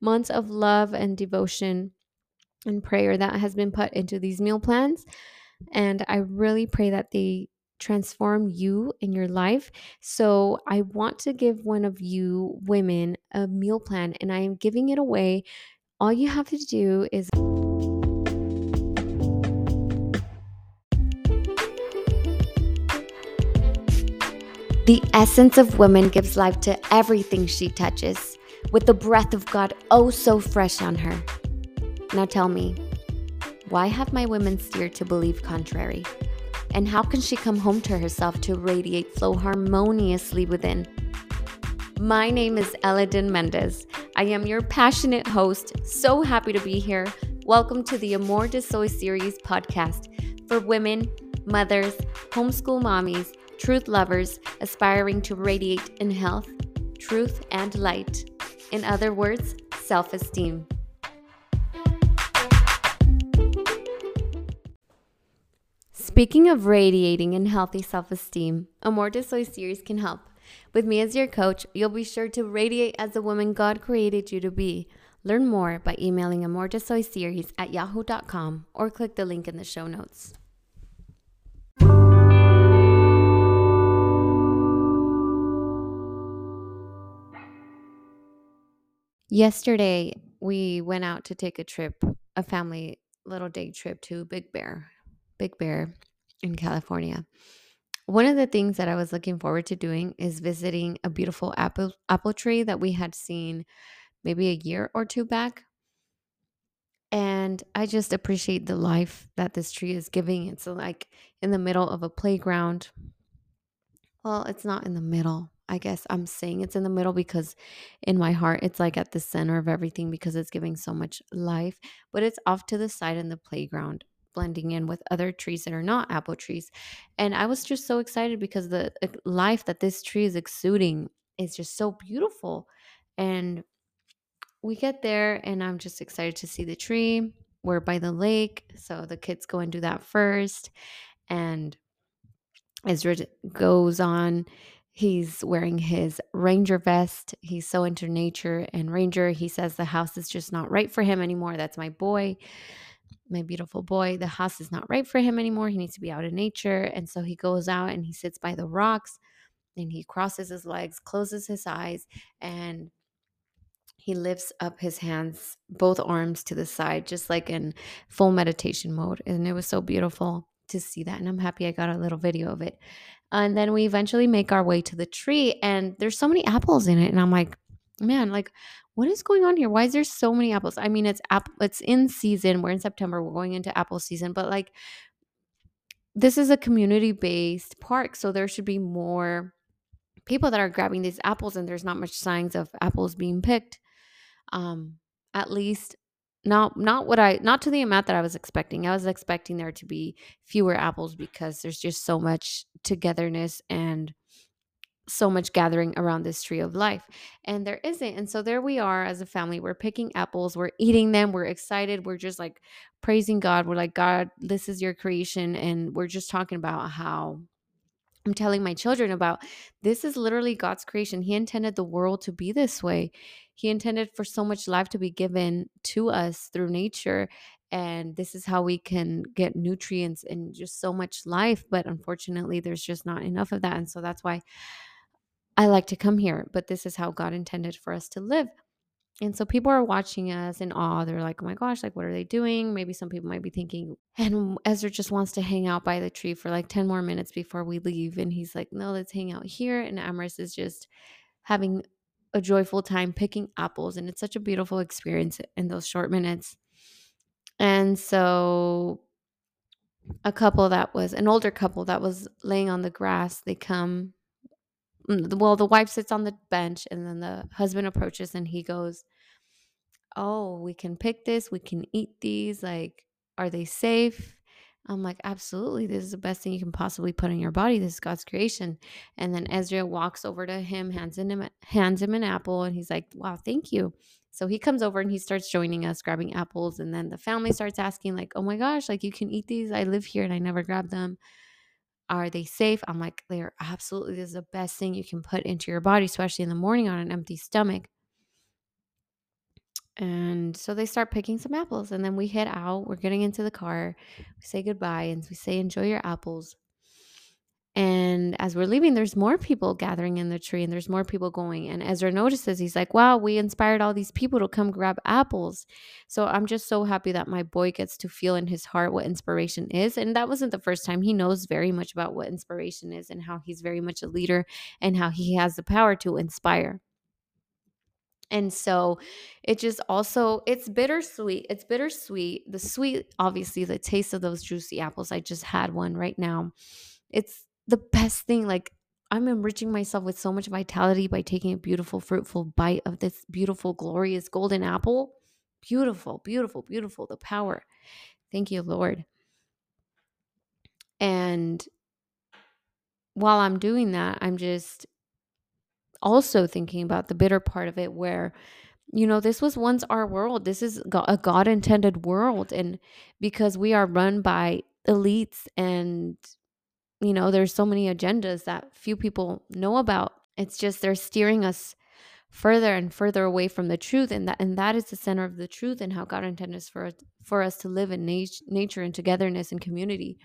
months of love and devotion and prayer that has been put into these meal plans. And I really pray that they transform you in your life. So I want to give one of you women a meal plan and I am giving it away. All you have to do is The essence of woman gives life to everything she touches, with the breath of God oh so fresh on her. Now tell me, why have my women steered to believe contrary? And how can she come home to herself to radiate flow harmoniously within? My name is Eliden Mendez. I am your passionate host. So happy to be here. Welcome to the Amour de Soi series podcast for women, mothers, homeschool mommies, truth lovers aspiring to radiate in health, truth, and light. In other words, self esteem. Speaking of radiating in healthy self esteem, de Soi series can help. With me as your coach, you'll be sure to radiate as the woman God created you to be. Learn more by emailing Amour de Soi series at yahoo.com or click the link in the show notes. Yesterday, we went out to take a trip, a family little day trip to Big Bear, Big Bear in California. One of the things that I was looking forward to doing is visiting a beautiful apple apple tree that we had seen maybe a year or two back. And I just appreciate the life that this tree is giving. It's like in the middle of a playground. Well, it's not in the middle. I guess I'm saying it's in the middle because in my heart it's like at the center of everything because it's giving so much life, but it's off to the side in the playground blending in with other trees that are not apple trees. And I was just so excited because the life that this tree is exuding is just so beautiful. And we get there, and I'm just excited to see the tree. We're by the lake, so the kids go and do that first. And Ezra goes on. He's wearing his ranger vest. He's so into nature and ranger. He says the house is just not right for him anymore. That's my boy my beautiful boy, the house is not right for him anymore. He needs to be out in nature. And so he goes out and he sits by the rocks and he crosses his legs, closes his eyes, and he lifts up his hands, both arms to the side, just like in full meditation mode. And it was so beautiful to see that. And I'm happy I got a little video of it. And then we eventually make our way to the tree, and there's so many apples in it. And I'm like, man, like what is going on here? Why is there so many apples? I mean, it's apple it's in season. We're in September, we're going into apple season, but like this is a community-based park, so there should be more people that are grabbing these apples and there's not much signs of apples being picked. Um at least not not what I not to the amount that I was expecting. I was expecting there to be fewer apples because there's just so much togetherness and so much gathering around this tree of life and there isn't and so there we are as a family we're picking apples we're eating them we're excited we're just like praising god we're like god this is your creation and we're just talking about how I'm telling my children about this is literally God's creation. He intended the world to be this way. He intended for so much life to be given to us through nature. And this is how we can get nutrients and just so much life. But unfortunately, there's just not enough of that. And so that's why I like to come here, but this is how God intended for us to live. And so people are watching us in awe. They're like, oh my gosh, like, what are they doing? Maybe some people might be thinking, and Ezra just wants to hang out by the tree for like 10 more minutes before we leave. And he's like, no, let's hang out here. And Amaris is just having a joyful time picking apples. And it's such a beautiful experience in those short minutes. And so a couple that was an older couple that was laying on the grass, they come Mm, well, the wife sits on the bench and then the husband approaches and he goes, Oh, we can pick this. We can eat these. Like, are they safe? I'm like, absolutely. This is the best thing you can possibly put in your body. This is God's creation. And then Ezra walks over to him, hands him hands him an apple, and he's like, Wow, thank you. So he comes over and he starts joining us, grabbing apples. And then the family starts asking, like, oh my gosh, like you can eat these. I live here and I never grab them. Are they safe? I'm like, they're absolutely, this is the best thing you can put into your body, especially in the morning on an empty stomach. And so they start picking some apples, and then we head out. We're getting into the car. We say goodbye and we say, Enjoy your apples. And as we're leaving, there's more people gathering in the tree and there's more people going. And Ezra notices, he's like, wow, we inspired all these people to come grab apples. So I'm just so happy that my boy gets to feel in his heart what inspiration is. And that wasn't the first time. He knows very much about what inspiration is and how he's very much a leader and how he has the power to inspire. And so it just also it's bittersweet. It's bittersweet. The sweet, obviously, the taste of those juicy apples. I just had one right now. It's the best thing. Like I'm enriching myself with so much vitality by taking a beautiful, fruitful bite of this beautiful, glorious golden apple. Beautiful, beautiful, beautiful. The power. Thank you, Lord. And while I'm doing that, I'm just also thinking about the bitter part of it where you know this was once our world. This is a god intended world and because we are run by elites and you know there's so many agendas that few people know about. It's just they're steering us further and further away from the truth and that and that is the center of the truth and how god intended for for us to live in nat- nature and togetherness and community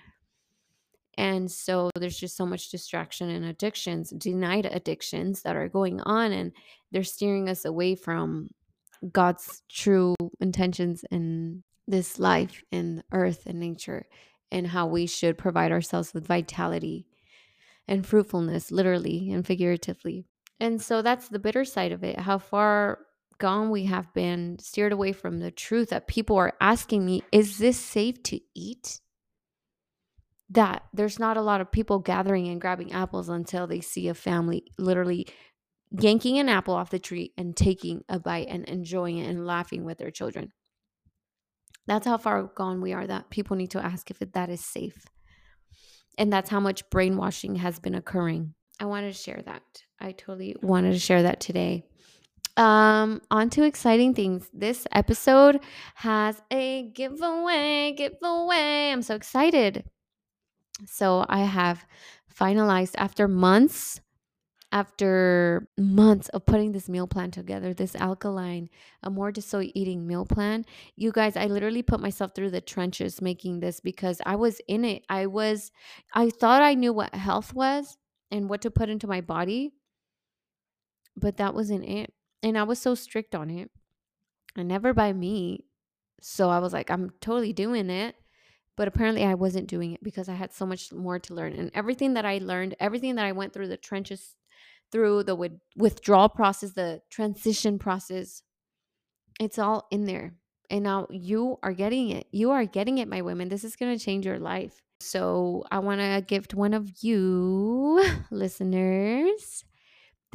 and so there's just so much distraction and addictions, denied addictions that are going on, and they're steering us away from God's true intentions in this life and earth and nature, and how we should provide ourselves with vitality and fruitfulness, literally and figuratively. And so that's the bitter side of it. How far gone we have been steered away from the truth that people are asking me, is this safe to eat? That there's not a lot of people gathering and grabbing apples until they see a family literally yanking an apple off the tree and taking a bite and enjoying it and laughing with their children. That's how far gone we are that people need to ask if that is safe. And that's how much brainwashing has been occurring. I wanted to share that. I totally wanted to share that today. Um, on to exciting things. This episode has a giveaway, giveaway. I'm so excited. So I have finalized after months, after months of putting this meal plan together, this alkaline, Amour de Soi eating meal plan. You guys, I literally put myself through the trenches making this because I was in it. I was, I thought I knew what health was and what to put into my body, but that wasn't it. And I was so strict on it and never by me. So I was like, I'm totally doing it. But apparently, I wasn't doing it because I had so much more to learn. And everything that I learned, everything that I went through the trenches, through the with- withdrawal process, the transition process, it's all in there. And now you are getting it. You are getting it, my women. This is going to change your life. So I want to gift one of you listeners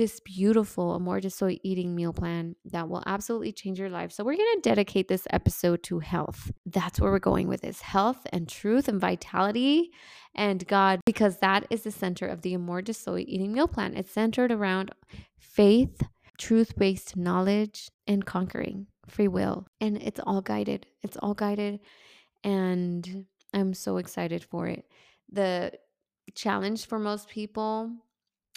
this beautiful Amour de Soi eating meal plan that will absolutely change your life. So, we're going to dedicate this episode to health. That's where we're going with this health and truth and vitality and God, because that is the center of the Amour de Soi eating meal plan. It's centered around faith, truth based knowledge, and conquering free will. And it's all guided. It's all guided. And I'm so excited for it. The challenge for most people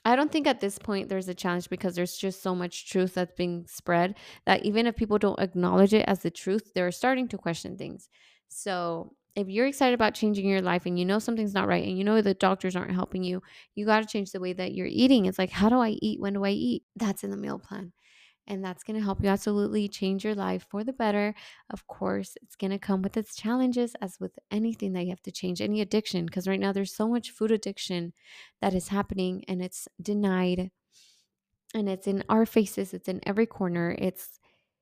I don't think at this point there's a challenge because there's just so much truth that's being spread that even if people don't acknowledge it as the truth, they're starting to question things. So, if you're excited about changing your life and you know something's not right and you know the doctors aren't helping you, you got to change the way that you're eating. It's like, how do I eat? When do I eat? That's in the meal plan and that's going to help you absolutely change your life for the better. Of course, it's going to come with its challenges, as with anything that you have to change, any addiction, because right now there's so much food addiction that is happening and it's denied. And it's in our faces, it's in every corner. It's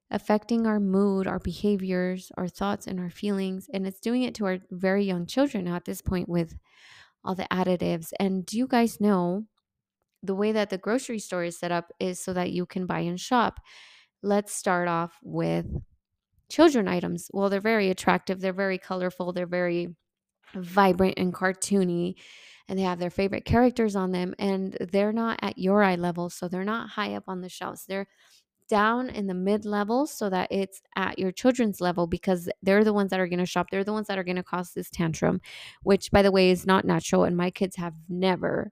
affecting our mood, our behaviors, our thoughts, and our feelings. And it's doing it to our very young children now at this point with all the additives. And do you guys know the way that the grocery store is set up is so that you can buy and shop. Let's start off with children items. Well, they're very attractive, they're very colorful, they're very vibrant and cartoony and they have their favorite characters on them and they're not at your eye level so they're not high up on the shelves they're down in the mid level so that it's at your children's level because they're the ones that are going to shop they're the ones that are going to cause this tantrum which by the way is not natural and my kids have never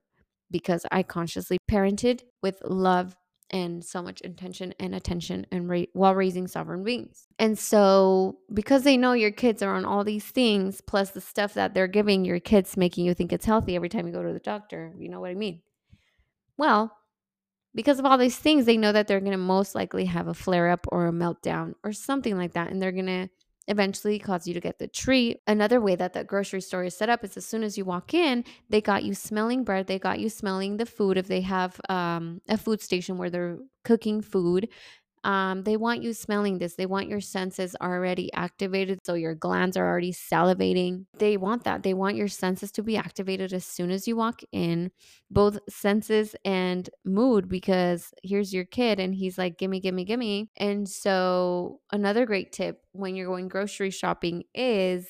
because I consciously parented with love and so much intention and attention and ra- while raising sovereign beings. And so because they know your kids are on all these things plus the stuff that they're giving your kids making you think it's healthy every time you go to the doctor, you know what I mean? Well, because of all these things, they know that they're going to most likely have a flare up or a meltdown or something like that and they're going to eventually cause you to get the treat. Another way that the grocery store is set up is as soon as you walk in, they got you smelling bread, they got you smelling the food. If they have um, a food station where they're cooking food, um, they want you smelling this. They want your senses already activated. So your glands are already salivating. They want that. They want your senses to be activated as soon as you walk in, both senses and mood, because here's your kid and he's like, gimme, gimme, gimme. And so, another great tip when you're going grocery shopping is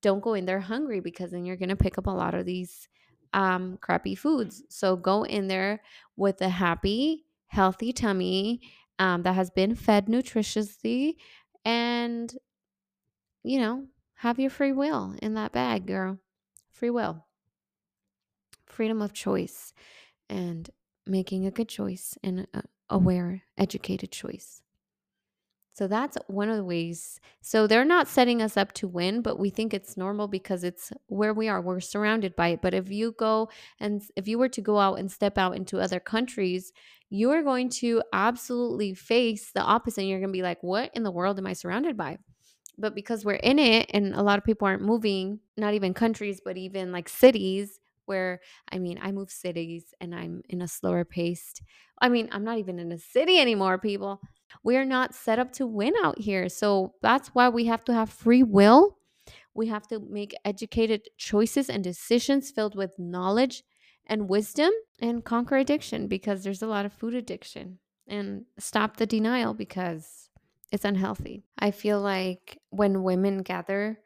don't go in there hungry because then you're going to pick up a lot of these um, crappy foods. So, go in there with a happy, healthy tummy um, that has been fed nutritiously and you know have your free will in that bag girl. Free will. Freedom of choice and making a good choice and a aware educated choice so that's one of the ways. So they're not setting us up to win, but we think it's normal because it's where we are. We're surrounded by it. But if you go and if you were to go out and step out into other countries, you are going to absolutely face the opposite. You're going to be like, what in the world am I surrounded by? But because we're in it and a lot of people aren't moving, not even countries, but even like cities, where I mean, I move cities and I'm in a slower paced. I mean, I'm not even in a city anymore, people. We're not set up to win out here. So that's why we have to have free will. We have to make educated choices and decisions filled with knowledge and wisdom and conquer addiction because there's a lot of food addiction and stop the denial because it's unhealthy. I feel like when women gather,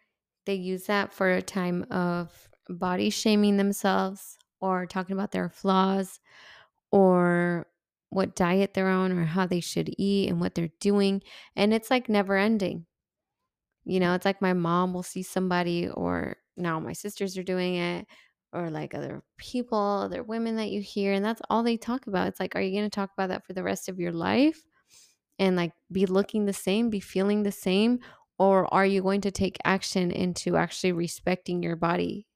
they use that for a time of body shaming themselves or talking about their flaws or what diet they're on or how they should eat and what they're doing. And it's like never ending. You know, it's like my mom will see somebody, or now my sisters are doing it, or like other people, other women that you hear, and that's all they talk about. It's like, are you going to talk about that for the rest of your life and like be looking the same, be feeling the same? Or are you going to take action into actually respecting your body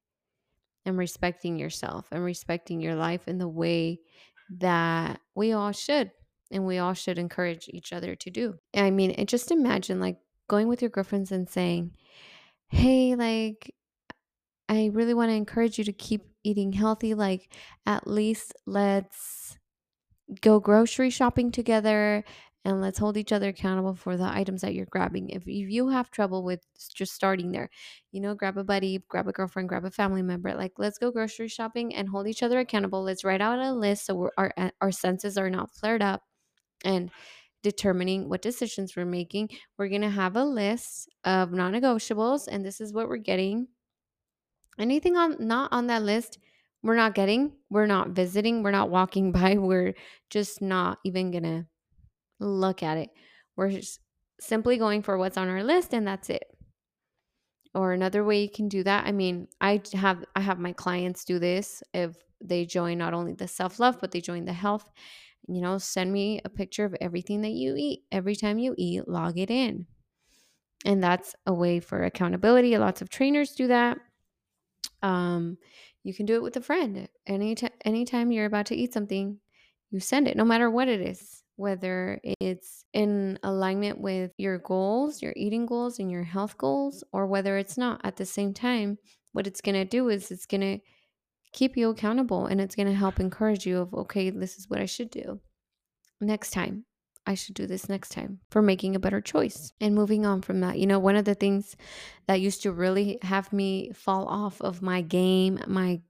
and respecting yourself and respecting your life in the way that we all should and we all should encourage each other to do. I mean, just imagine like going with your girlfriends and saying, "Hey, like I really want to encourage you to keep eating healthy. Like at least let's go grocery shopping together and let's hold each other accountable for the items that you're grabbing. If if you have trouble with just starting there, you know, grab a buddy, grab a girlfriend, grab a family member. Like, let's go grocery shopping and hold each other accountable. Let's write out a list so our our senses are not flared up, and determining what decisions we're making. We're gonna have a list of non-negotiables, and this is what we're getting. Anything on not on that list, we're not getting. We're not visiting. We're not walking by. We're just not even gonna look at it. We're just simply going for what's on our list and that's it. Or another way you can do that, I mean, I have I have my clients do this if they join not only the self-love but they join the health. You know, send me a picture of everything that you eat. Every time you eat, log it in. And that's a way for accountability. Lots of trainers do that. Um, you can do it with a friend. Anytime anytime you're about to eat something, you send it, no matter what it is whether it's in alignment with your goals, your eating goals, and your health goals, or whether it's not. At the same time, what it's going to do is it's going to keep you accountable and it's going to help encourage you of okay this is what i should do next time i should do this next time for making a better choice and moving on from that you know one of the things that used to really have me fall off of my game my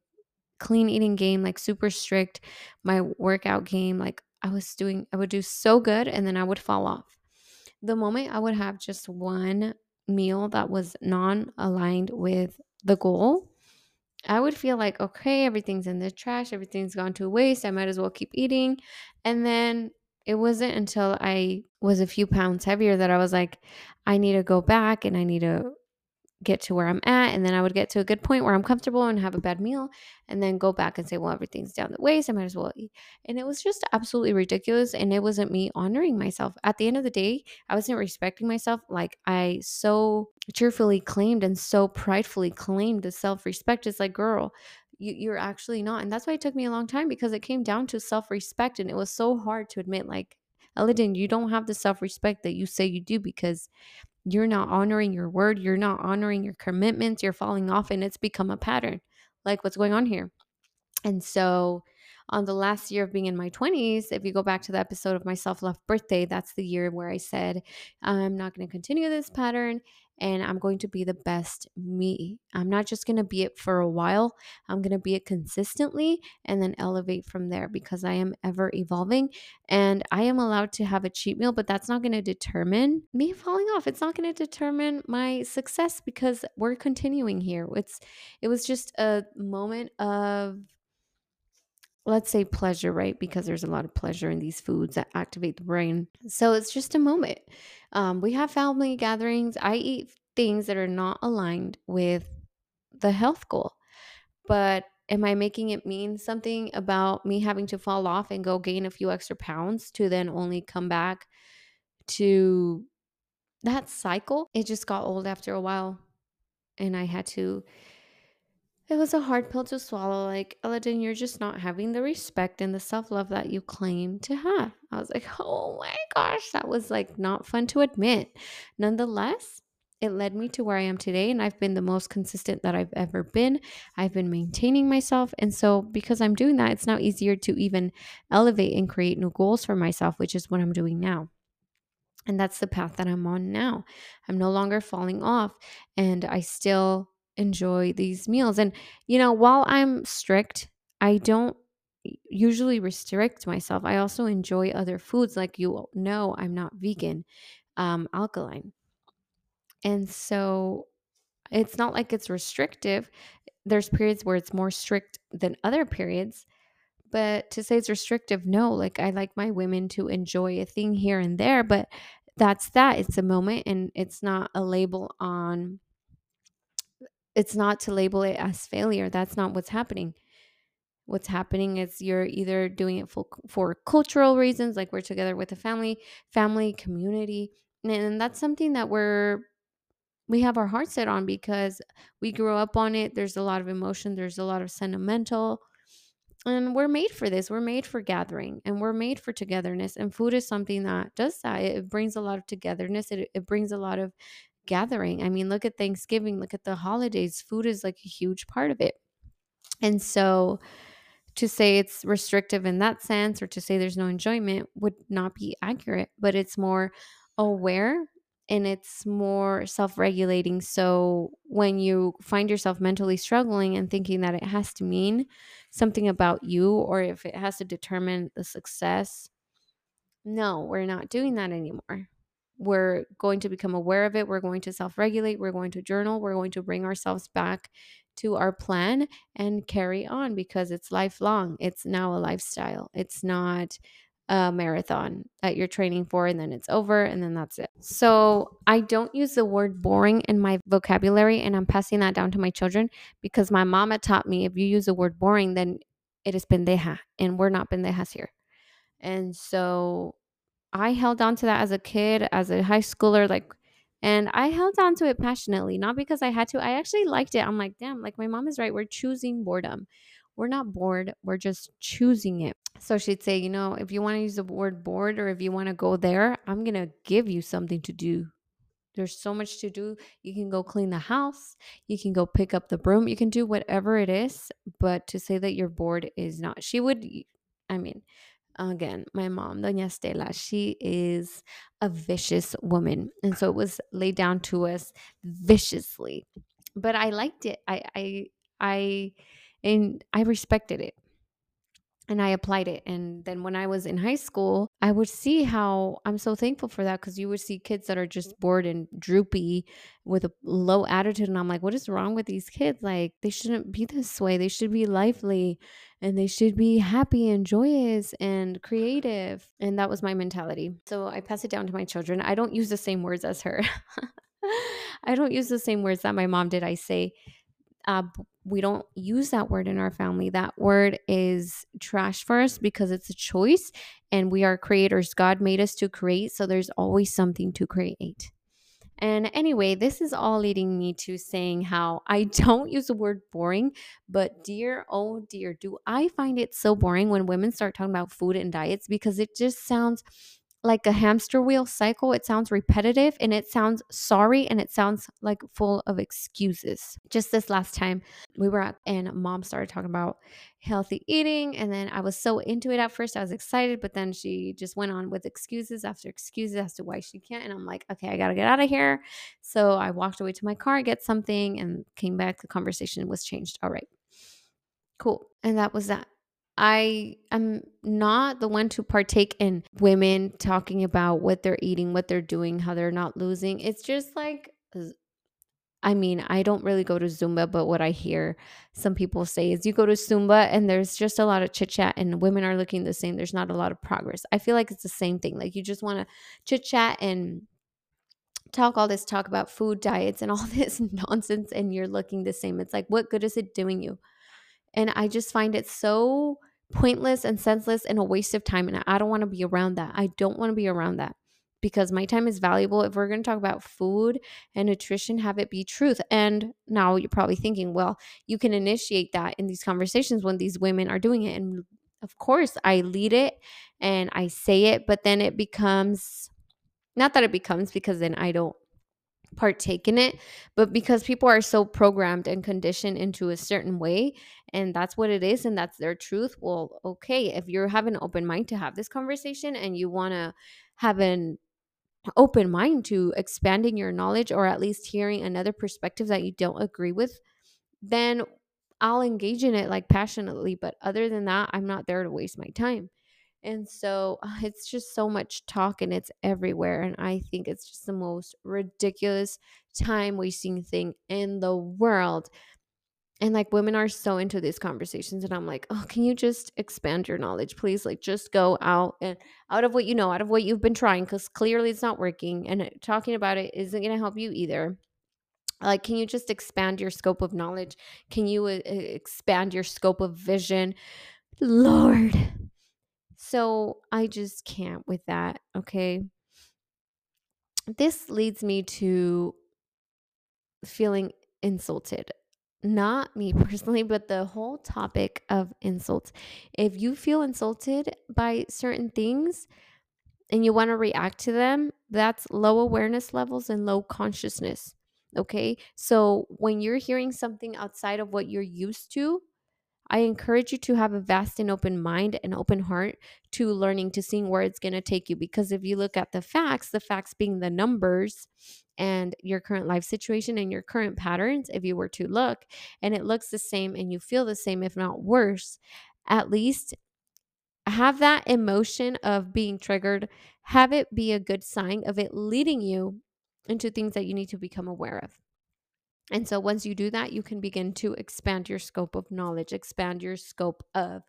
clean eating game like super strict my workout game like I was doing, I would do so good and then I would fall off. The moment I would have just one meal that was non aligned with the goal, I would feel like, okay, everything's in the trash, everything's gone to waste. I might as well keep eating. And then it wasn't until I was a few pounds heavier that I was like, I need to go back and I need to get to where I'm at. And then I would get to a good point where I'm comfortable and have a bad meal and then go back and say, well, everything's down the waist. I might as well eat. And it was just absolutely ridiculous. And it wasn't me honoring myself. At the end of the day, I wasn't respecting myself like I so cheerfully claimed and so pridefully claimed the self respect. It's like, girl, you, you're actually not. And that's why it took me a long time because it came down to self respect. And it was so hard to admit, like, Eliden, you don't have the self respect that you say you do because you're not honoring your word, you're not honoring your commitments, you're falling off, and it's become a pattern, like what's going on here. And so, on the last year of being in my 20s, if you go back to the episode of my self love birthday, that's the year where I said, I'm not going to continue this pattern and I'm going to be the best me. I'm not just going to be it for a while, I'm going to be it consistently and then elevate from there because I am ever evolving and I am allowed to have a cheat meal, but that's not going to determine me falling off. It's not going to determine my success because we're continuing here. It's it was just a moment of let's say pleasure, right? Because there's a lot of pleasure in these foods that activate the brain. So it's just a moment. Um, we have family gatherings. I eat things that are not aligned with the health goal. But am I making it mean something about me having to fall off and go gain a few extra pounds to then only come back to that cycle? It just got old after a while. And I had to it was a hard pill to swallow. Like, Eliden, you're just not having the respect and the self love that you claim to have. I was like, oh my gosh, that was like not fun to admit. Nonetheless, it led me to where I am today, and I've been the most consistent that I've ever been. I've been maintaining myself. And so, because I'm doing that, it's now easier to even elevate and create new goals for myself, which is what I'm doing now. And that's the path that I'm on now. I'm no longer falling off, and I still enjoy these meals. And, you know, while I'm strict, I don't usually restrict myself. I also enjoy other foods. Like you know, I'm not vegan, um, alkaline. And so it's not like it's restrictive. There's periods where it's more strict than other periods. But to say it's restrictive, no. Like I like my women to enjoy a thing here and there, but that's that. It's a moment and it's not a label on it's not to label it as failure. That's not what's happening. What's happening is you're either doing it for, for cultural reasons, like we're together with a family, family, community. And that's something that we're we have our heart set on because we grew up on it. There's a lot of emotion, there's a lot of sentimental. And we're made for this. We're made for gathering and we're made for togetherness. And food is something that does that. It brings a lot of togetherness. It, it brings a lot of gathering. I mean, look at Thanksgiving, look at the holidays. Food is like a huge part of it. And so to say it's restrictive in that sense or to say there's no enjoyment would not be accurate, but it's more aware and it's more self regulating. So when you find yourself mentally struggling and thinking that it has to mean something about you or if it has to determine the success, no, we're not doing that anymore we're going to become aware of it. We're going to self regulate. We're going to journal. We're going to bring ourselves back to our plan and carry on because it's lifelong. It's now a lifestyle. It's not a marathon that you're training for and then it's over and then that's it. So I don't use the word boring in my vocabulary and I'm passing that down to my children because my mama taught me if you use the word boring, then it is pendeja and we're not pendejas here. And so I held on to that as a kid, as a high schooler, like, and I held on to it passionately, not because I had to. I actually liked it. I'm like, damn, like my mom is right. We're choosing boredom. We're not bored. We're just choosing it. So she'd say, you know, if you want to use the word bored or if you want to go there, I'm going to give you something to do. There's so much to do. You can go clean the house. You can go pick up the broom. You can do whatever it is. But to say that you're bored is not. She would, I mean, again, my mom, Doña Stella, she is a vicious woman. And so it was laid down to us viciously. But I liked it. I I I and I respected it and I applied it. And then when I was in high school, I would see how I'm so thankful for that because you would see kids that are just bored and droopy with a low attitude. And I'm like, what is wrong with these kids? Like, they shouldn't be this way. They should be lively and they should be happy and joyous and creative. And that was my mentality. So I pass it down to my children. I don't use the same words as her. I don't use the same words that my mom did. I say, uh, we don't use that word in our family. That word is trash for us because it's a choice and we are creators. God made us to create, so there's always something to create. And anyway, this is all leading me to saying how I don't use the word boring, but dear, oh dear, do I find it so boring when women start talking about food and diets because it just sounds like a hamster wheel cycle. It sounds repetitive and it sounds sorry and it sounds like full of excuses. Just this last time we were at and mom started talking about healthy eating and then I was so into it at first. I was excited, but then she just went on with excuses after excuses as to why she can't and I'm like, "Okay, I got to get out of here." So I walked away to my car, get something and came back. The conversation was changed. All right. Cool. And that was that. I am not the one to partake in women talking about what they're eating, what they're doing, how they're not losing. It's just like, I mean, I don't really go to Zumba, but what I hear some people say is you go to Zumba and there's just a lot of chit chat and women are looking the same. There's not a lot of progress. I feel like it's the same thing. Like you just want to chit chat and talk all this talk about food diets and all this nonsense and you're looking the same. It's like, what good is it doing you? And I just find it so pointless and senseless and a waste of time. And I don't want to be around that. I don't want to be around that because my time is valuable. If we're going to talk about food and nutrition, have it be truth. And now you're probably thinking, well, you can initiate that in these conversations when these women are doing it. And of course, I lead it and I say it, but then it becomes not that it becomes because then I don't partake in it, but because people are so programmed and conditioned into a certain way, and that's what it is, and that's their truth. Well, okay, if you have an open mind to have this conversation and you want to have an open mind to expanding your knowledge or at least hearing another perspective that you don't agree with, then I'll engage in it like passionately. But other than that, I'm not there to waste my time. And so uh, it's just so much talk and it's everywhere. And I think it's just the most ridiculous time wasting thing in the world. And like women are so into these conversations. And I'm like, oh, can you just expand your knowledge, please? Like just go out and out of what you know, out of what you've been trying, because clearly it's not working. And talking about it isn't going to help you either. Like, can you just expand your scope of knowledge? Can you uh, expand your scope of vision? Lord, so I just can't with that. Okay. This leads me to feeling insulted. Not me personally, but the whole topic of insults. If you feel insulted by certain things and you want to react to them, that's low awareness levels and low consciousness. Okay. So when you're hearing something outside of what you're used to, I encourage you to have a vast and open mind and open heart to learning to seeing where it's going to take you. Because if you look at the facts, the facts being the numbers and your current life situation and your current patterns, if you were to look and it looks the same and you feel the same, if not worse, at least have that emotion of being triggered, have it be a good sign of it leading you into things that you need to become aware of. And so once you do that, you can begin to expand your scope of knowledge, expand your scope of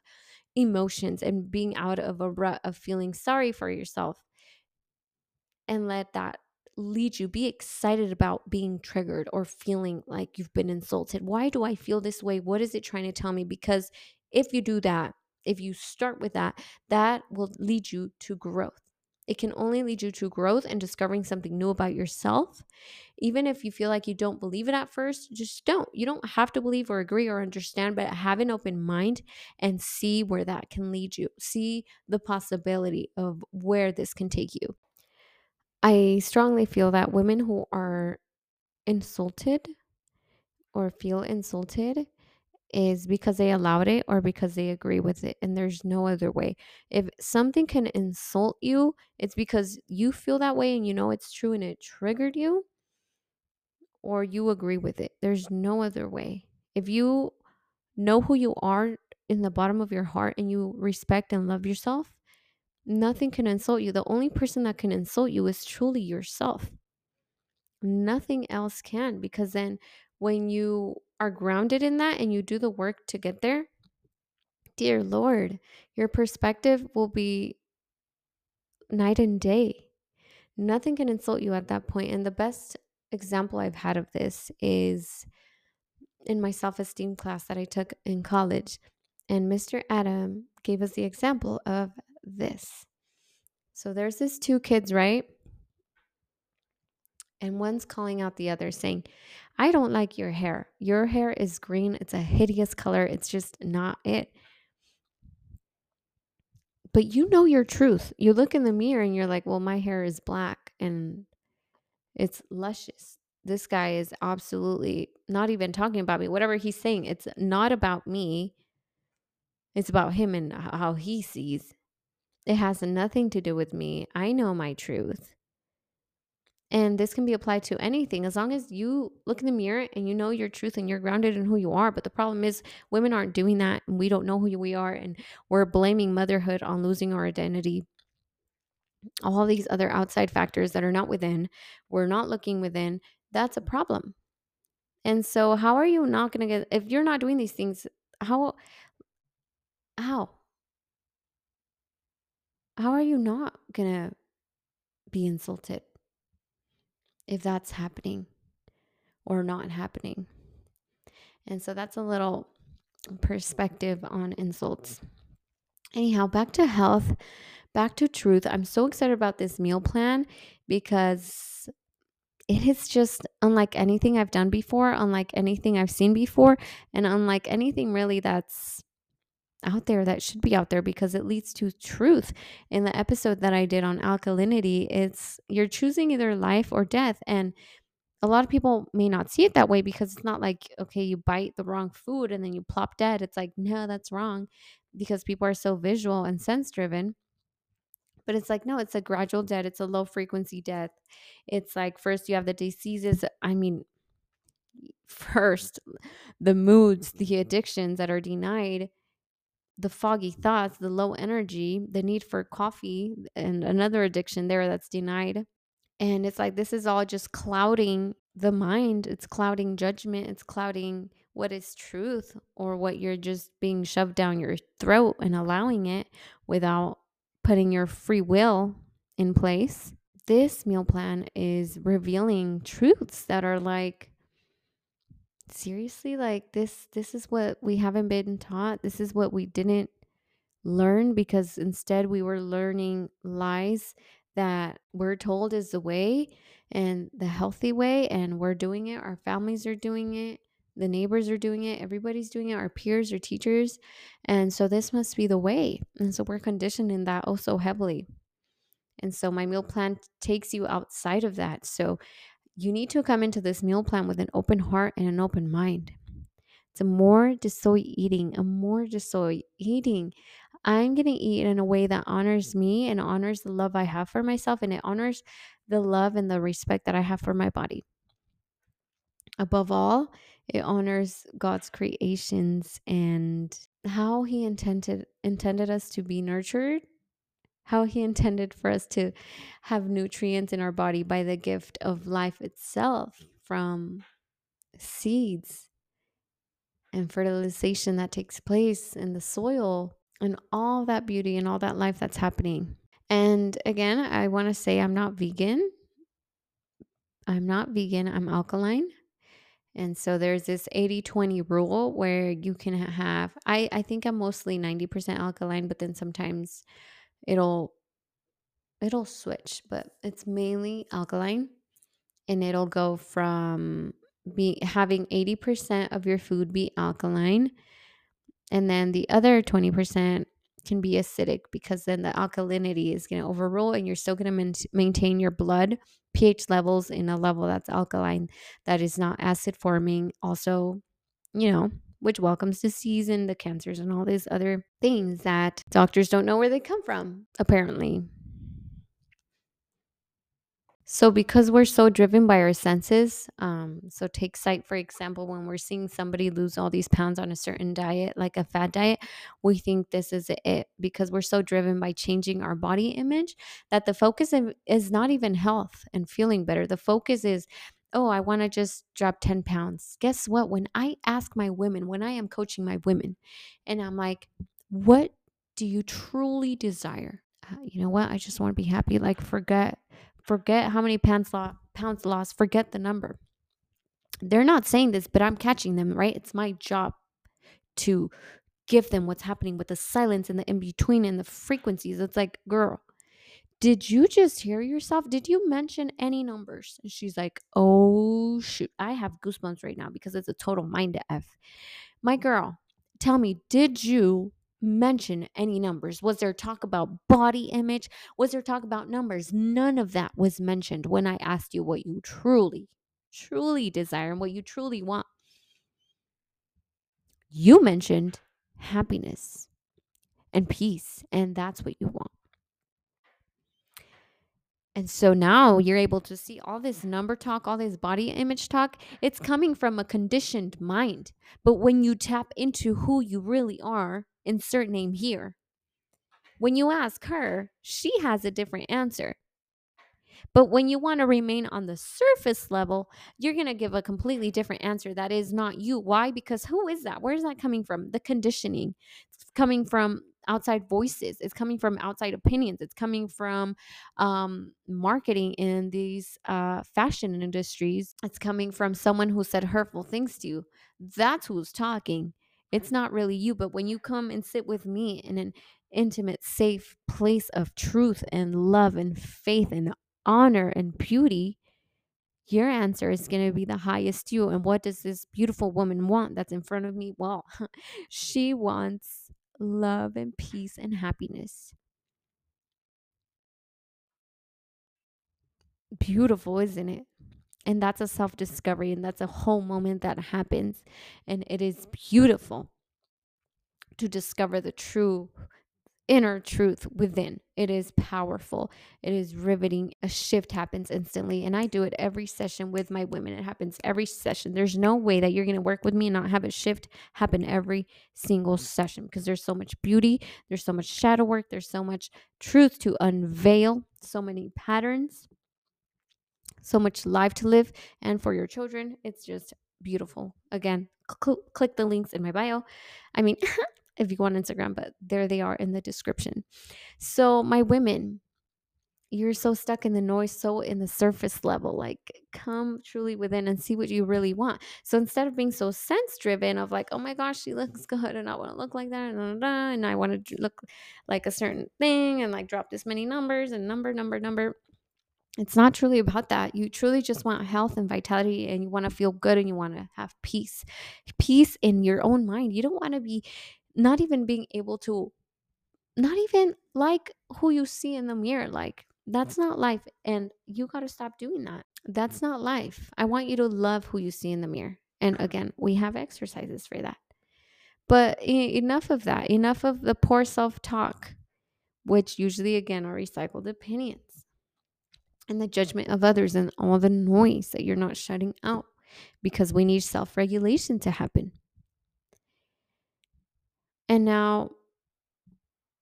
emotions, and being out of a rut of feeling sorry for yourself. And let that lead you. Be excited about being triggered or feeling like you've been insulted. Why do I feel this way? What is it trying to tell me? Because if you do that, if you start with that, that will lead you to growth. It can only lead you to growth and discovering something new about yourself. Even if you feel like you don't believe it at first, just don't. You don't have to believe or agree or understand, but have an open mind and see where that can lead you. See the possibility of where this can take you. I strongly feel that women who are insulted or feel insulted is because they allowed it or because they agree with it. And there's no other way. If something can insult you, it's because you feel that way and you know it's true and it triggered you or you agree with it. There's no other way. If you know who you are in the bottom of your heart and you respect and love yourself, nothing can insult you. The only person that can insult you is truly yourself. Nothing else can because then when you are grounded in that and you do the work to get there, dear Lord, your perspective will be night and day. Nothing can insult you at that point. And the best example I've had of this is in my self esteem class that I took in college. And Mr. Adam gave us the example of this. So there's this two kids, right? And one's calling out the other saying, I don't like your hair. Your hair is green. It's a hideous color. It's just not it. But you know your truth. You look in the mirror and you're like, well, my hair is black and it's luscious. This guy is absolutely not even talking about me. Whatever he's saying, it's not about me. It's about him and how he sees. It has nothing to do with me. I know my truth. And this can be applied to anything as long as you look in the mirror and you know your truth and you're grounded in who you are. But the problem is, women aren't doing that and we don't know who we are. And we're blaming motherhood on losing our identity. All these other outside factors that are not within, we're not looking within. That's a problem. And so, how are you not going to get, if you're not doing these things, how, how? How are you not going to be insulted? If that's happening or not happening. And so that's a little perspective on insults. Anyhow, back to health, back to truth. I'm so excited about this meal plan because it is just unlike anything I've done before, unlike anything I've seen before, and unlike anything really that's out there that should be out there because it leads to truth. In the episode that I did on alkalinity, it's you're choosing either life or death. And a lot of people may not see it that way because it's not like, okay, you bite the wrong food and then you plop dead. It's like, no, that's wrong because people are so visual and sense driven. But it's like, no, it's a gradual death. It's a low frequency death. It's like, first you have the diseases. I mean, first, the moods, the addictions that are denied the foggy thoughts, the low energy, the need for coffee, and another addiction there that's denied. And it's like this is all just clouding the mind. It's clouding judgment. It's clouding what is truth or what you're just being shoved down your throat and allowing it without putting your free will in place. This meal plan is revealing truths that are like seriously like this this is what we haven't been taught. This is what we didn't learn because instead we were learning lies that we're told is the way and the healthy way and we're doing it. Our families are doing it. The neighbors are doing it. Everybody's doing it. Our peers or teachers. And so this must be the way. And so we're conditioned in that oh so heavily. And so my meal plan takes you outside of that. So you need to come into this meal plan with an open heart and an open mind. It's a more soy eating, a more soy eating. I'm going to eat in a way that honors me and honors the love I have for myself and it honors the love and the respect that I have for my body. Above all, it honors God's creations and how he intended intended us to be nurtured how he intended for us to have nutrients in our body by the gift of life itself from seeds and fertilization that takes place in the soil and all that beauty and all that life that's happening. And again, I want to say I'm not vegan. I'm not vegan, I'm alkaline. And so there's this 80 20 rule where you can have, I, I think I'm mostly 90% alkaline, but then sometimes it'll it'll switch, but it's mainly alkaline and it'll go from be having 80% of your food be alkaline and then the other 20% can be acidic because then the alkalinity is going to overrule and you're still going to man- maintain your blood pH levels in a level that's alkaline that is not acid forming also you know which welcomes disease and the cancers and all these other things that doctors don't know where they come from, apparently. So, because we're so driven by our senses, um, so take sight, for example, when we're seeing somebody lose all these pounds on a certain diet, like a fat diet, we think this is it because we're so driven by changing our body image that the focus is not even health and feeling better. The focus is oh, I want to just drop 10 pounds. Guess what? When I ask my women, when I am coaching my women, and I'm like, what do you truly desire? Uh, you know what? I just want to be happy. Like, forget, forget how many pounds lost. pounds lost, forget the number. They're not saying this, but I'm catching them, right? It's my job to give them what's happening with the silence and the in between and the frequencies. It's like, girl, did you just hear yourself? Did you mention any numbers? And she's like, oh, shoot. I have goosebumps right now because it's a total mind F. My girl, tell me, did you mention any numbers? Was there talk about body image? Was there talk about numbers? None of that was mentioned when I asked you what you truly, truly desire and what you truly want. You mentioned happiness and peace, and that's what you want. And so now you're able to see all this number talk, all this body image talk. It's coming from a conditioned mind. But when you tap into who you really are, insert name here, when you ask her, she has a different answer. But when you want to remain on the surface level, you're going to give a completely different answer that is not you. Why? Because who is that? Where is that coming from? The conditioning. It's coming from outside voices. It's coming from outside opinions. It's coming from um, marketing in these uh, fashion industries. It's coming from someone who said hurtful things to you. That's who's talking. It's not really you. But when you come and sit with me in an intimate, safe place of truth and love and faith and honor and beauty, your answer is going to be the highest you. And what does this beautiful woman want that's in front of me? Well, she wants love and peace and happiness. Beautiful, isn't it? And that's a self discovery, and that's a whole moment that happens. And it is beautiful to discover the true inner truth within. It is powerful. It is riveting. A shift happens instantly. And I do it every session with my women. It happens every session. There's no way that you're going to work with me and not have a shift happen every single session because there's so much beauty. There's so much shadow work. There's so much truth to unveil, so many patterns, so much life to live. And for your children, it's just beautiful. Again, cl- click the links in my bio. I mean, if you go on Instagram, but there they are in the description. So, my women, you're so stuck in the noise, so in the surface level. Like, come truly within and see what you really want. So, instead of being so sense driven, of like, oh my gosh, she looks good and I want to look like that, and I want to look like a certain thing and like drop this many numbers and number, number, number. It's not truly about that. You truly just want health and vitality and you want to feel good and you want to have peace. Peace in your own mind. You don't want to be not even being able to not even like who you see in the mirror like that's not life and you got to stop doing that. That's not life. I want you to love who you see in the mirror and again we have exercises for that. But enough of that enough of the poor self-talk which usually again are recycled opinions and the judgment of others and all the noise that you're not shutting out because we need self-regulation to happen and now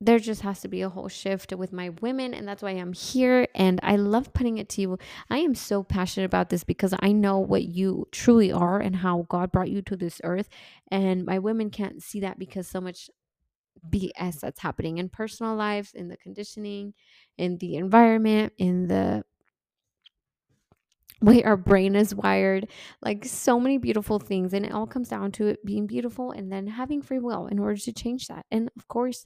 there just has to be a whole shift with my women and that's why I'm here and I love putting it to you. I am so passionate about this because I know what you truly are and how God brought you to this earth and my women can't see that because so much BS that's happening in personal lives, in the conditioning, in the environment, in the way our brain is wired, like so many beautiful things. And it all comes down to it being beautiful and then having free will in order to change that. And of course,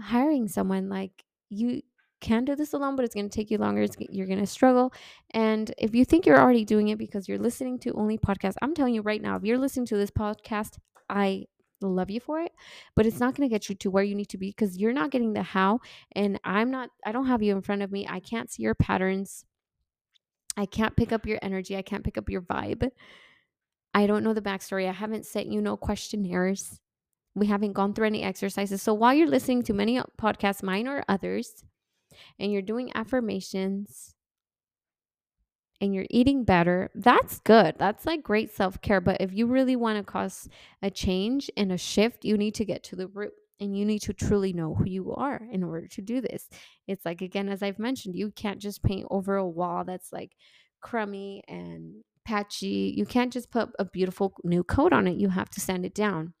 hiring someone like you can do this alone, but it's going to take you longer. It's, you're going to struggle. And if you think you're already doing it because you're listening to only podcasts, I'm telling you right now, if you're listening to this podcast, I love you for it, but it's not going to get you to where you need to be because you're not getting the how. And I'm not, I don't have you in front of me. I can't see your patterns. I can't pick up your energy. I can't pick up your vibe. I don't know the backstory. I haven't sent you no questionnaires. We haven't gone through any exercises. So while you're listening to many podcasts, mine or others, and you're doing affirmations and you're eating better, that's good. That's like great self care. But if you really want to cause a change and a shift, you need to get to the root and you need to truly know who you are in order to do this. It's like, again, as I've mentioned, you can't just paint over a wall that's like crummy and patchy. You can't just put a beautiful new coat on it. You have to sand it down.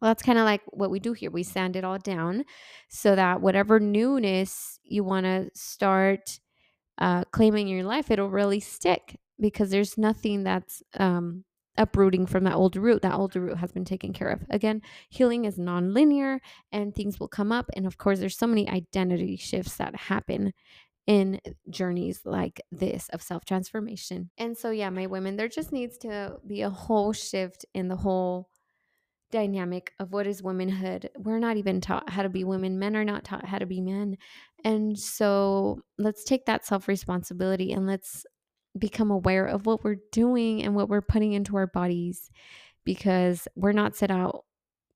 Well, that's kind of like what we do here. We sand it all down so that whatever newness you want to start uh, claiming in your life, it'll really stick because there's nothing that's um, uprooting from that old root. That old root has been taken care of. Again, healing is non-linear and things will come up. And of course, there's so many identity shifts that happen in journeys like this of self transformation. And so, yeah, my women, there just needs to be a whole shift in the whole dynamic of what is womanhood. We're not even taught how to be women, men are not taught how to be men. And so, let's take that self responsibility and let's become aware of what we're doing and what we're putting into our bodies because we're not set out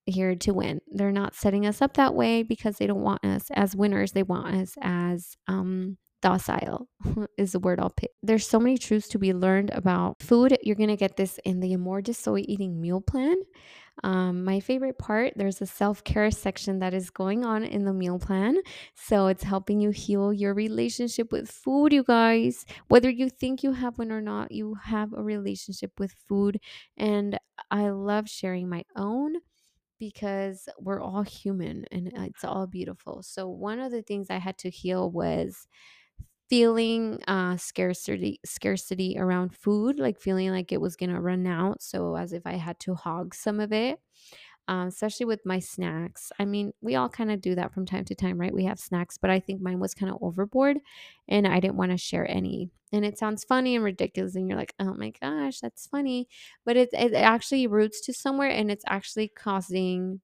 here to win. They're not setting us up that way because they don't want us as winners. They want us as um, docile, is the word I'll pick. There's so many truths to be learned about food. You're going to get this in the Amour de Soi Eating Meal Plan. Um, my favorite part, there's a self care section that is going on in the meal plan. So it's helping you heal your relationship with food, you guys. Whether you think you have one or not, you have a relationship with food. And I love sharing my own because we're all human and it's all beautiful. So, one of the things I had to heal was feeling uh scarcity scarcity around food like feeling like it was gonna run out so as if i had to hog some of it um, especially with my snacks. I mean we all kind of do that from time to time right? We have snacks but i think mine was kind of overboard and i didn't want to share any. And it sounds funny and ridiculous and you're like oh my gosh that's funny but it, it actually roots to somewhere and it's actually causing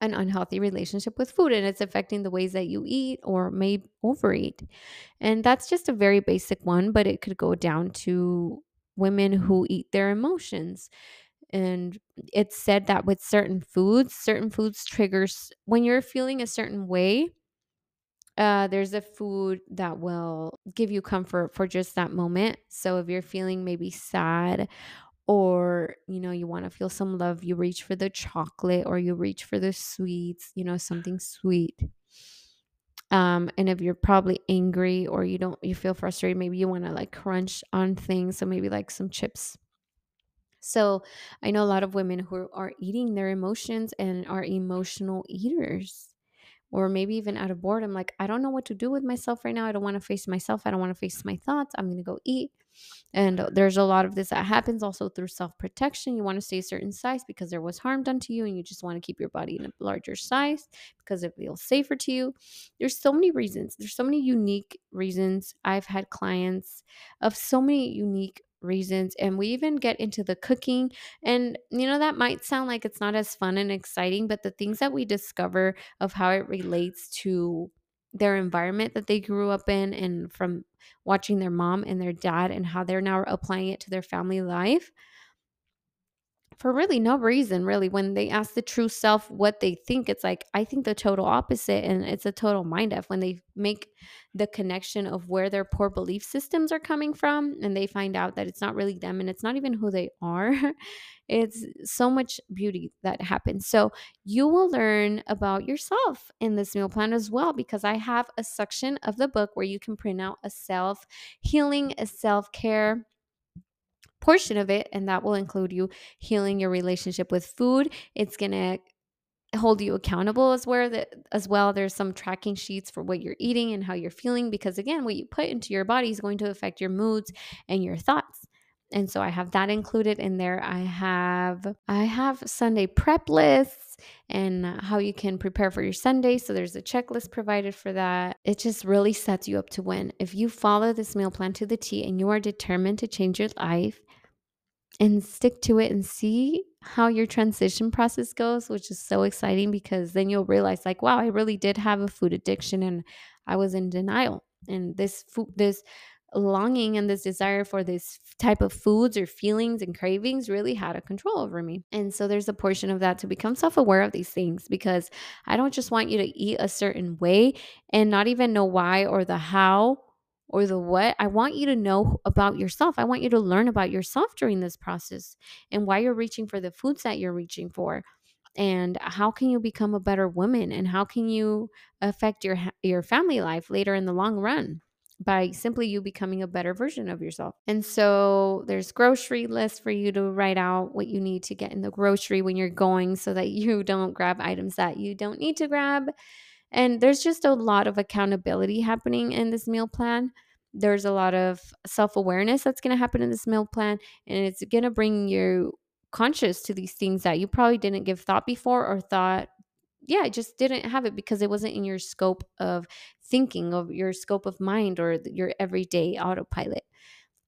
an unhealthy relationship with food and it's affecting the ways that you eat or may overeat. And that's just a very basic one, but it could go down to women who eat their emotions. And it's said that with certain foods, certain foods triggers when you're feeling a certain way, uh, there's a food that will give you comfort for just that moment. So if you're feeling maybe sad or you know you want to feel some love you reach for the chocolate or you reach for the sweets you know something sweet. Um and if you're probably angry or you don't you feel frustrated maybe you want to like crunch on things so maybe like some chips. So i know a lot of women who are eating their emotions and are emotional eaters or maybe even out of boredom like i don't know what to do with myself right now. I don't want to face myself. I don't want to face my thoughts. I'm going to go eat and there's a lot of this that happens also through self protection. You want to stay a certain size because there was harm done to you, and you just want to keep your body in a larger size because it feels safer to you. There's so many reasons. There's so many unique reasons. I've had clients of so many unique reasons and we even get into the cooking and you know that might sound like it's not as fun and exciting but the things that we discover of how it relates to their environment that they grew up in and from watching their mom and their dad and how they're now applying it to their family life for really no reason really when they ask the true self what they think it's like i think the total opposite and it's a total mind f when they make the connection of where their poor belief systems are coming from and they find out that it's not really them and it's not even who they are. It's so much beauty that happens. So you will learn about yourself in this meal plan as well because i have a section of the book where you can print out a self healing a self-care portion of it, and that will include you healing your relationship with food. It's going to hold you accountable as as well. There's some tracking sheets for what you're eating and how you're feeling because again what you put into your body is going to affect your moods and your thoughts. And so i have that included in there. I have i have sunday prep lists and how you can prepare for your sunday. So there's a checklist provided for that. It just really sets you up to win. If you follow this meal plan to the t and you are determined to change your life and stick to it and see how your transition process goes, which is so exciting because then you'll realize like, wow, I really did have a food addiction and I was in denial. And this food this longing and this desire for this type of foods or feelings and cravings really had a control over me. And so there's a portion of that to become self-aware of these things because I don't just want you to eat a certain way and not even know why or the how or the what. I want you to know about yourself. I want you to learn about yourself during this process and why you're reaching for the foods that you're reaching for. And how can you become a better woman and how can you affect your your family life later in the long run? by simply you becoming a better version of yourself. And so there's grocery lists for you to write out what you need to get in the grocery when you're going so that you don't grab items that you don't need to grab And there's just a lot of accountability happening in this meal plan. There's a lot of self awareness that's going to happen in this meal plan, and it's going to bring you conscious to these things that you probably didn't give thought before or thought yeah, I just didn't have it because it wasn't in your scope of thinking, of your scope of mind or your everyday autopilot.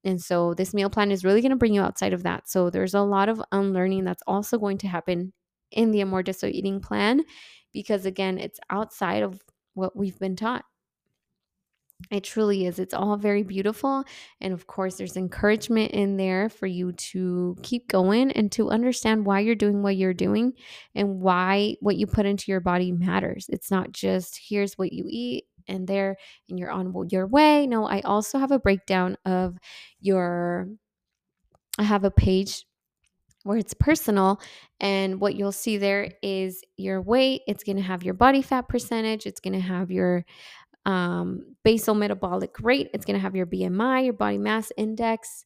And so this meal plan is really going to bring you outside of that. So there's a lot of unlearning that's also going to happen in the Amour de eating plan because again, it's outside of what we've been taught. It truly is. It's all very beautiful. And of course, there's encouragement in there for you to keep going and to understand why you're doing what you're doing and why what you put into your body matters. It's not just here's what you eat and there and you're on your way. No, I also have a breakdown of your, I have a page where it's personal. And what you'll see there is your weight. It's going to have your body fat percentage. It's going to have your um, basal metabolic rate. It's going to have your BMI, your body mass index.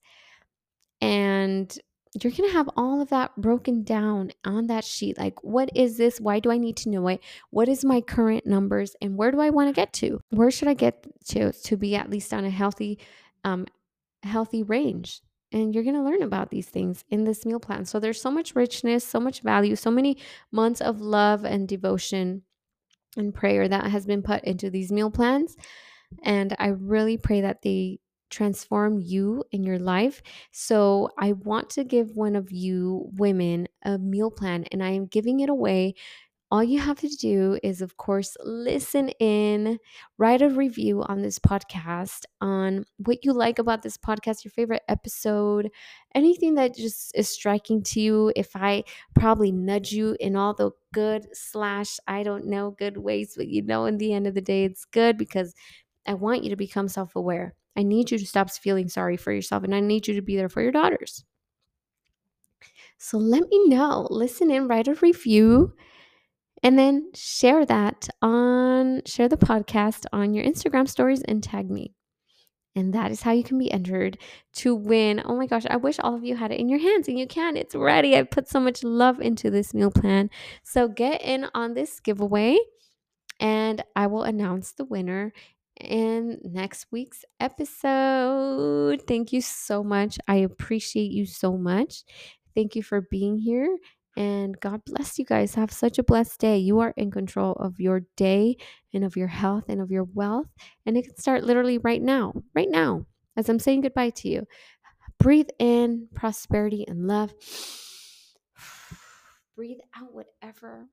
And you're going to have all of that broken down on that sheet. Like, what is this? Why do I need to know it? What is my current numbers? And where do I want to get to? Where should I get to to be at least on a healthy, um, healthy range? And you're going to learn about these things in this meal plan. So there's so much richness, so much value, so many months of love and devotion and prayer that has been put into these meal plans. And I really pray that they transform you in your life. So I want to give one of you women a meal plan, and I am giving it away all you have to do is, of course, listen in, write a review on this podcast, on what you like about this podcast, your favorite episode, anything that just is striking to you. If I probably nudge you in all the good slash, I don't know, good ways, but you know, in the end of the day, it's good because I want you to become self aware. I need you to stop feeling sorry for yourself and I need you to be there for your daughters. So let me know. Listen in, write a review and then share that on share the podcast on your Instagram stories and tag me. And that is how you can be entered to win. Oh my gosh, I wish all of you had it in your hands and you can. It's ready. I put so much love into this meal plan. So get in on this giveaway and I will announce the winner in next week's episode. Thank you so much. I appreciate you so much. Thank you for being here and God bless you guys. Have such a blessed day. You are in control of your day and of your health and of your wealth. And it can start literally right now, right now, as I'm saying goodbye to you. Breathe in prosperity and love. Breathe out whatever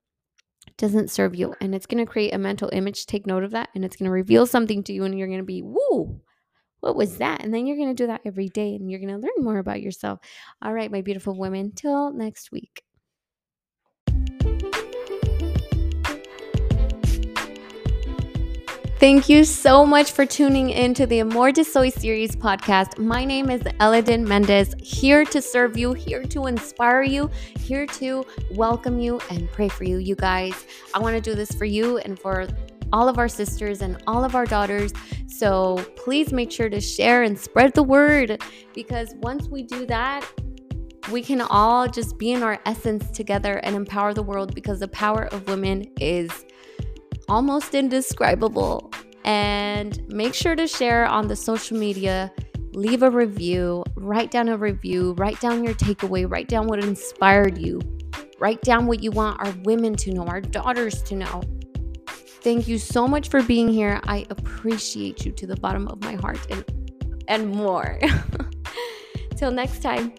doesn't serve you. And it's going to create a mental image. Take note of that. And it's going to reveal something to you. And you're going to be, woo, what was that? And then you're going to do that every day and you're going to learn more about yourself. All right, my beautiful women, till next week. Thank you so much for tuning in to the Amour de Soi series podcast. My name is Eliden Mendez, here to serve you, here to inspire you, here to welcome you and pray for you, you guys. I want to do this for you and for all of our sisters and all of our daughters. So please make sure to share and spread the word because once we do that, we can all just be in our essence together and empower the world because the power of women is almost indescribable. And make sure to share on the social media, leave a review, write down a review, write down your takeaway, write down what inspired you, write down what you want our women to know, our daughters to know. Thank you so much for being here. I appreciate you to the bottom of my heart and and more. Till next time.